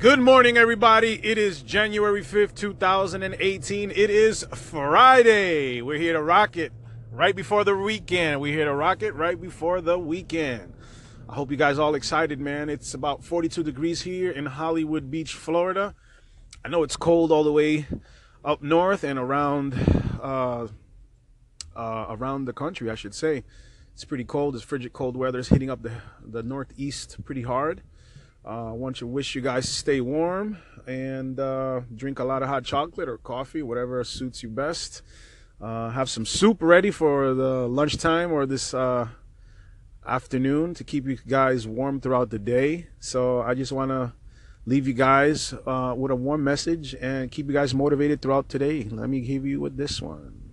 Good morning, everybody. It is January 5th, 2018. It is Friday. We're here to rock it right before the weekend. We're here to rock it right before the weekend. I hope you guys all excited, man. It's about 42 degrees here in Hollywood Beach, Florida. I know it's cold all the way up north and around uh, uh, around the country, I should say. It's pretty cold. It's frigid cold weather. It's hitting up the, the northeast pretty hard. Uh, I want to wish you guys stay warm and uh, drink a lot of hot chocolate or coffee, whatever suits you best. Uh, have some soup ready for the lunchtime or this afternoon to keep you guys warm throughout the day. So I just want to leave you guys uh, with a warm message and keep you guys motivated throughout today. Let me give you with this one.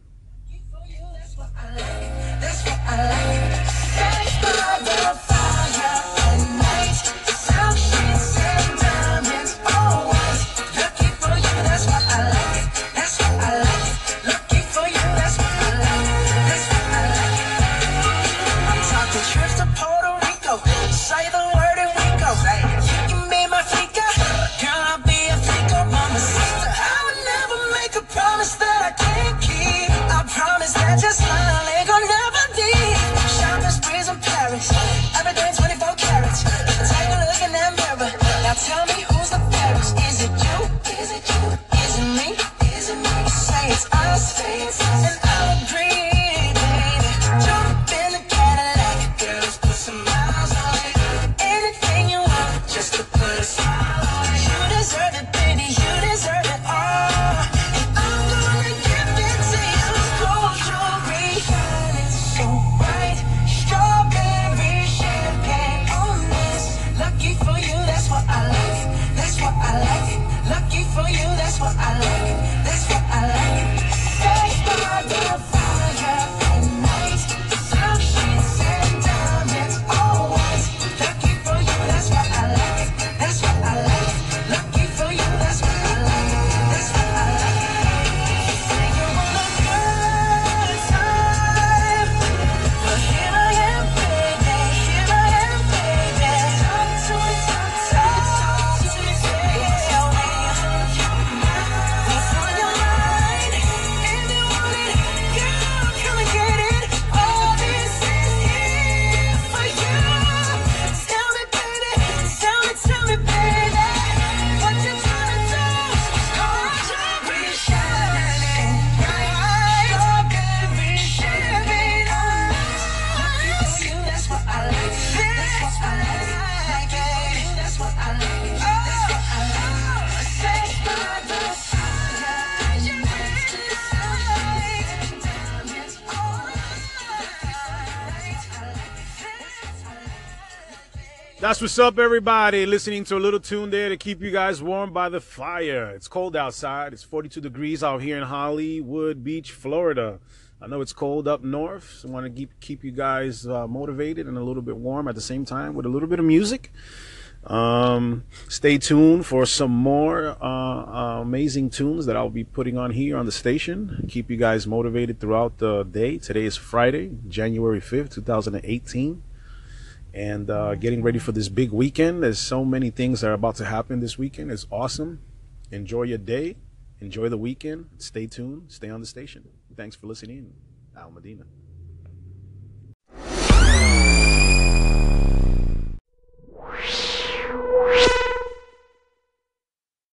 That's what's up, everybody. Listening to a little tune there to keep you guys warm by the fire. It's cold outside. It's 42 degrees out here in Hollywood Beach, Florida. I know it's cold up north. So I want to keep keep you guys uh, motivated and a little bit warm at the same time with a little bit of music. Um, stay tuned for some more uh, uh, amazing tunes that I'll be putting on here on the station. Keep you guys motivated throughout the day. Today is Friday, January 5th, 2018 and uh, getting ready for this big weekend. There's so many things that are about to happen this weekend. It's awesome. Enjoy your day. Enjoy the weekend. Stay tuned. Stay on the station. Thanks for listening. Al Medina.